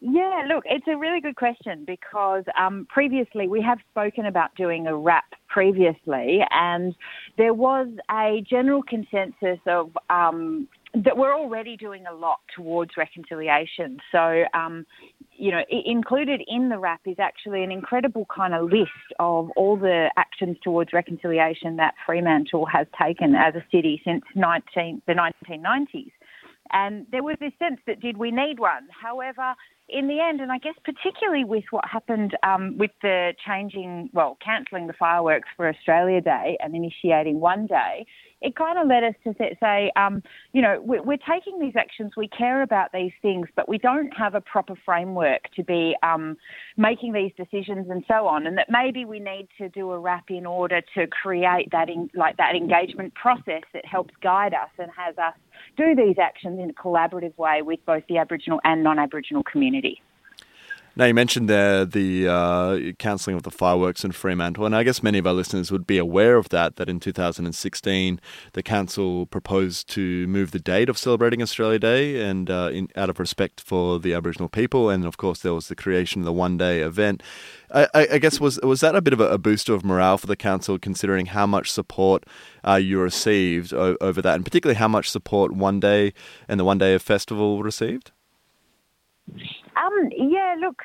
Yeah, look, it's a really good question because um, previously we have spoken about doing a RAP previously, and there was a general consensus of um, that we're already doing a lot towards reconciliation. So, um, you know, included in the RAP is actually an incredible kind of list of all the actions towards reconciliation that Fremantle has taken as a city since 19, the 1990s. And there was this sense that did we need one? However, in the end, and I guess particularly with what happened um, with the changing, well, cancelling the fireworks for Australia Day and initiating one day, it kind of led us to say, um, you know, we're, taking these actions, we care about these things, but we don't have a proper framework to be um, making these decisions and so on, and that maybe we need to do a RAP in order to create that in, like that engagement process that helps guide us and has us do these actions in a collaborative way with both the Aboriginal and non-Aboriginal community. Now, you mentioned there the uh, cancelling of the fireworks in Fremantle, and I guess many of our listeners would be aware of that, that in 2016, the council proposed to move the date of celebrating Australia Day and uh, in, out of respect for the Aboriginal people. And of course, there was the creation of the one day event. I, I, guess, was, was that a bit of a, a, booster of morale for the council, considering how much support uh, you received o- over that, and particularly how much support One Day and the One Day of Festival received? Um, yeah, look,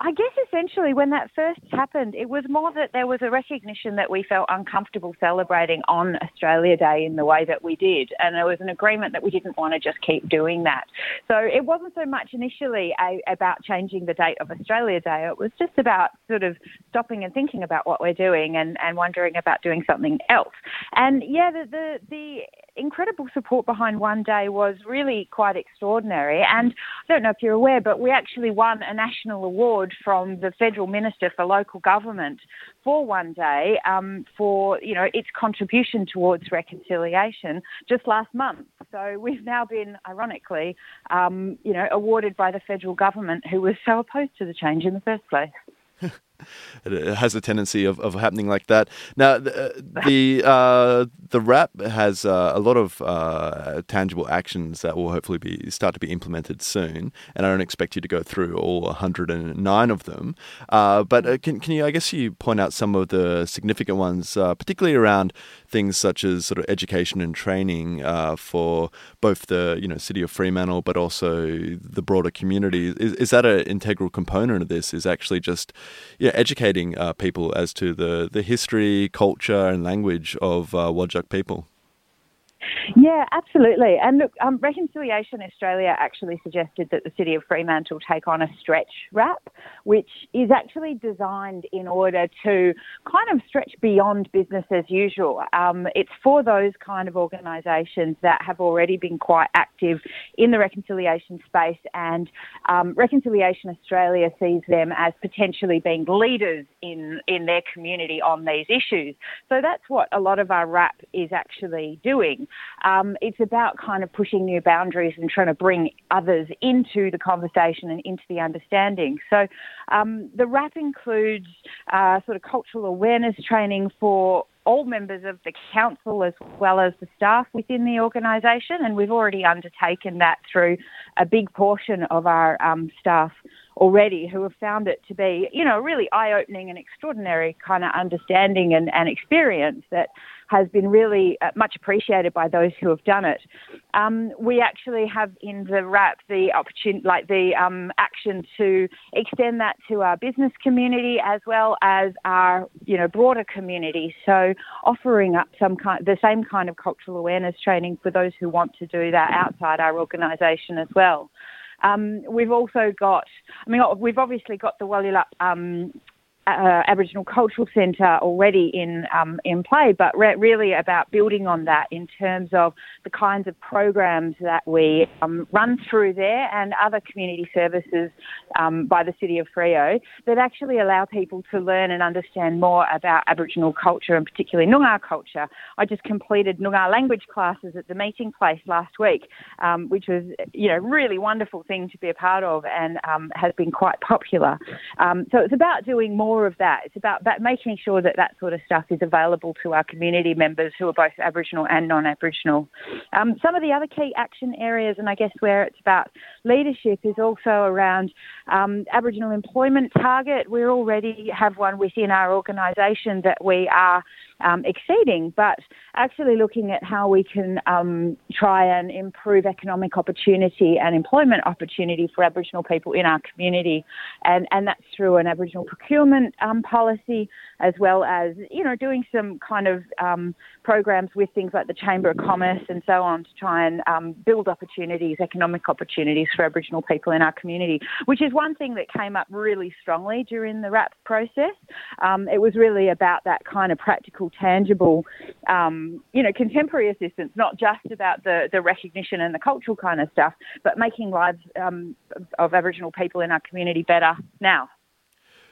I guess essentially when that first happened, it was more that there was a recognition that we felt uncomfortable celebrating on Australia Day in the way that we did. And there was an agreement that we didn't want to just keep doing that. So it wasn't so much initially a, about changing the date of Australia Day, it was just about sort of stopping and thinking about what we're doing and, and wondering about doing something else. And yeah, the, the, the incredible support behind One Day was really quite extraordinary. And I don't know if you're aware, but we actually won a national award from the federal minister for local government for One Day um, for you know its contribution towards reconciliation just last month. So we've now been, ironically, um, you know, awarded by the federal government, who was so opposed to the change in the first place. it has a tendency of, of happening like that. Now, the uh, the, uh, the RAP has uh, a lot of uh, tangible actions that will hopefully be start to be implemented soon, and I don't expect you to go through all 109 of them. Uh, but uh, can can you, I guess, you point out some of the significant ones, particularly around things such as sort of education and training for both the you know city of Fremantle, but also the broader community. Is, is that an integral component of this? Is actually just yeah, educating uh, people as to the, the history, culture, and language of uh, Whadjuk people. Yeah, absolutely. And look, um, Reconciliation Australia actually suggested that the City of Fremantle take on a stretch RAP, which is actually designed in order to kind of stretch beyond business as usual. Um, it's for those kind of organisations that have already been quite active in the reconciliation space, and um, Reconciliation Australia sees them as potentially being leaders in, in their community on these issues. So that's what a lot of our RAP is actually doing. Um, it's about kind of pushing new boundaries and trying to bring others into the conversation and into the understanding. So um, the RAP includes uh, sort of cultural awareness training for all members of the council as well as the staff within the organisation, and we've already undertaken that through a big portion of our um, staff already who have found it to be, you know, really eye opening and extraordinary kind of understanding and, and experience that has been really uh, much appreciated by those who have done it. Um, we actually have in the RAP the opportunity, like the um, action to extend that to our business community as well as our, you know, broader community. So offering up some kind, the same kind of cultural awareness training for those who want to do that outside our organisation as well. Um, we've also got, I mean, we've obviously got the Walyalup um, uh, Aboriginal Cultural Centre already in um, in play, but re- really about building on that in terms of the kinds of programs that we um, run through there and other community services um, by the City of Freo that actually allow people to learn and understand more about Aboriginal culture and particularly Noongar culture. I just completed Noongar language classes at the meeting place last week, um, which was you know really wonderful thing to be a part of and um, has been quite popular. Um, so it's about doing more more of that. It's about, about making sure that that sort of stuff is available to our community members who are both Aboriginal and non-Aboriginal. Um, some of the other key action areas, and I guess where it's about leadership, is also around um, Aboriginal employment target. We already have one within our organisation that we are um, exceeding, but actually looking at how we can um, try and improve economic opportunity and employment opportunity for Aboriginal people in our community, and and that's through an Aboriginal procurement um, policy as well as you know doing some kind of um, programs with things like the Chamber of Commerce and so on to try and um, build opportunities, economic opportunities for Aboriginal people in our community, which is one thing that came up really strongly during the RAP process. Um, it was really about that kind of practical, tangible, um, you know, contemporary assistance, not just about the, the recognition and the cultural kind of stuff, but making lives um, of Aboriginal people in our community better now.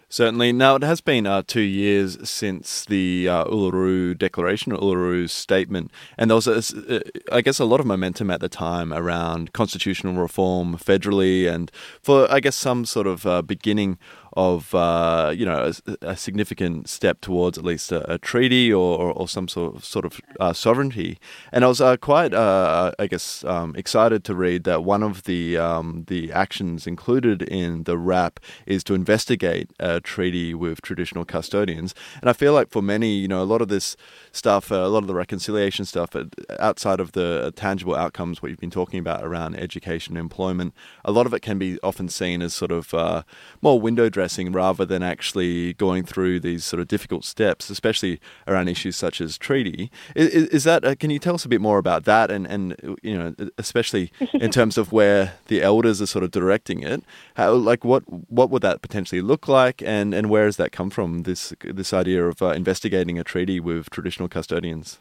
Certainly. Now, it has been uh, two years since the uh, Uluru Declaration, or Uluru's statement, and there was, a, I guess, a lot of momentum at the time around constitutional reform federally and for, I guess, some sort of uh, beginning of uh, you know a, a, significant step towards at least a, a treaty or, or, or, some sort of sort of uh, sovereignty. And I was uh, quite, uh, I guess, um, excited to read that one of the um, the actions included in the RAP is to investigate a treaty with traditional custodians. And I feel like for many, you know, a lot of this stuff, uh, a lot of the reconciliation stuff, uh, outside of the tangible outcomes, what you've been talking about around education, employment, a lot of it can be often seen as sort of more window dressing rather than actually going through these sort of difficult steps, especially around issues such as treaty. Is, is that? Uh, can you tell us a bit more about that, and and you know, especially in terms of where the elders are sort of directing it? How like what what would that potentially look like, and and where does that come from? This this idea of uh, investigating a treaty with traditional custodians.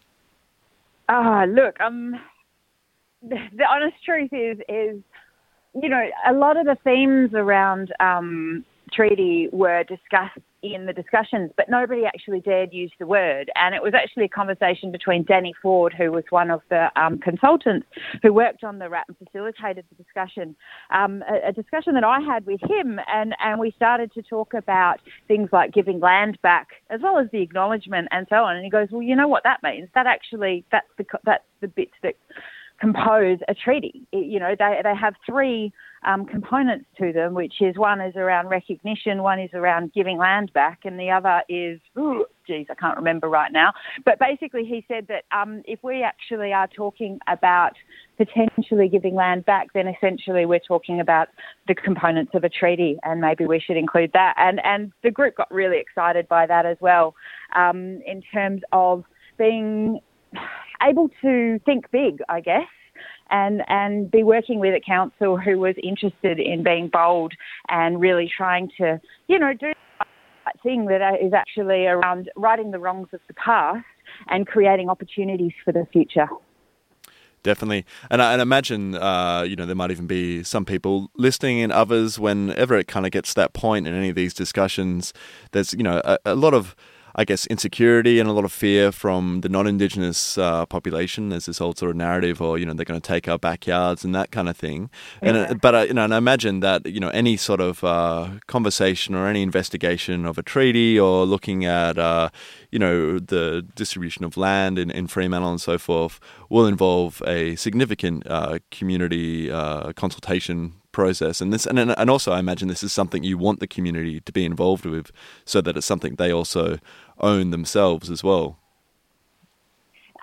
Ah, look, um, the, the honest truth is is you know, a lot of the themes around um, treaty were discussed in the discussions, but nobody actually dared use the word. And it was actually a conversation between Danny Ford, who was one of the um, consultants who worked on the RAP and facilitated the discussion, um, a, a, discussion that I had with him. And, and we started to talk about things like giving land back, as well as the acknowledgement and so on. And he goes, Well, you know what that means? That actually, that's the, that's the bits that compose a treaty. You know, they, they have three um, components to them, which is one is around recognition, one is around giving land back, and the other is, ooh, geez, I can't remember right now. But basically, he said that um, if we actually are talking about potentially giving land back, then essentially we're talking about the components of a treaty, and maybe we should include that. And and the group got really excited by that as well, um, in terms of being able to think big, I guess, and and be working with a council who was interested in being bold and really trying to, you know, do that thing that is actually around righting the wrongs of the past and creating opportunities for the future. Definitely, and I and imagine uh, you know there might even be some people listening and others whenever it kind of gets to that point in any of these discussions. There's you know a, a lot of I guess, insecurity and a lot of fear from the non-indigenous uh, population. There's this old sort of narrative, or you know, they're going to take our backyards and that kind of thing. And uh, but uh, you know, and I imagine that you know, any sort of uh, conversation or any investigation of a treaty or looking at uh, you know the distribution of land in, in Fremantle and so forth will involve a significant uh, community consultation process and this and and also I imagine this is something you want the community to be involved with so that it's something they also own themselves as well.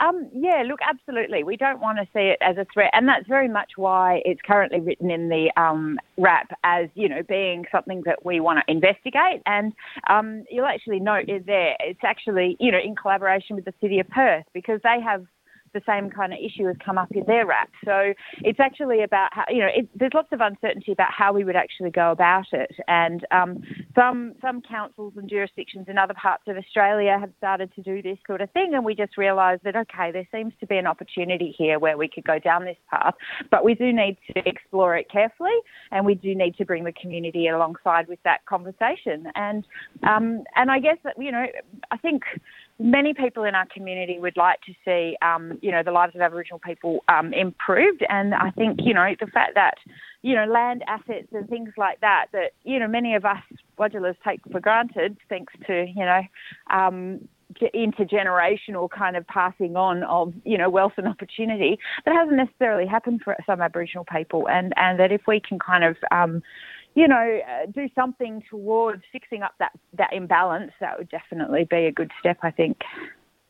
Um, yeah, look, absolutely. We don't want to see it as a threat, and that's very much why it's currently written in the um, RAP as you know being something that we want to investigate. And um, you'll actually note it there it's actually you know in collaboration with the City of Perth because they have the same kind of issue has come up in their RAP. So it's actually about how, you know, it, there's lots of uncertainty about how we would actually go about it. And um, some, some councils and jurisdictions in other parts of Australia have started to do this sort of thing. And we just realised that, okay, there seems to be an opportunity here where we could go down this path. But we do need to explore it carefully and we do need to bring the community alongside with that conversation. And, um, and I guess that, you know, I think many people in our community would like to see, um, you know, the lives of Aboriginal people um, improved. And I think, you know, the fact that, you know, land assets and things like that, that, you know, many of us Wadjallas take for granted, thanks to you know. Um, intergenerational kind of passing on of you know wealth and opportunity that hasn't necessarily happened for some Aboriginal people, and and that if we can kind of um, you know uh, do something towards fixing up that that imbalance, that would definitely be a good step, I think.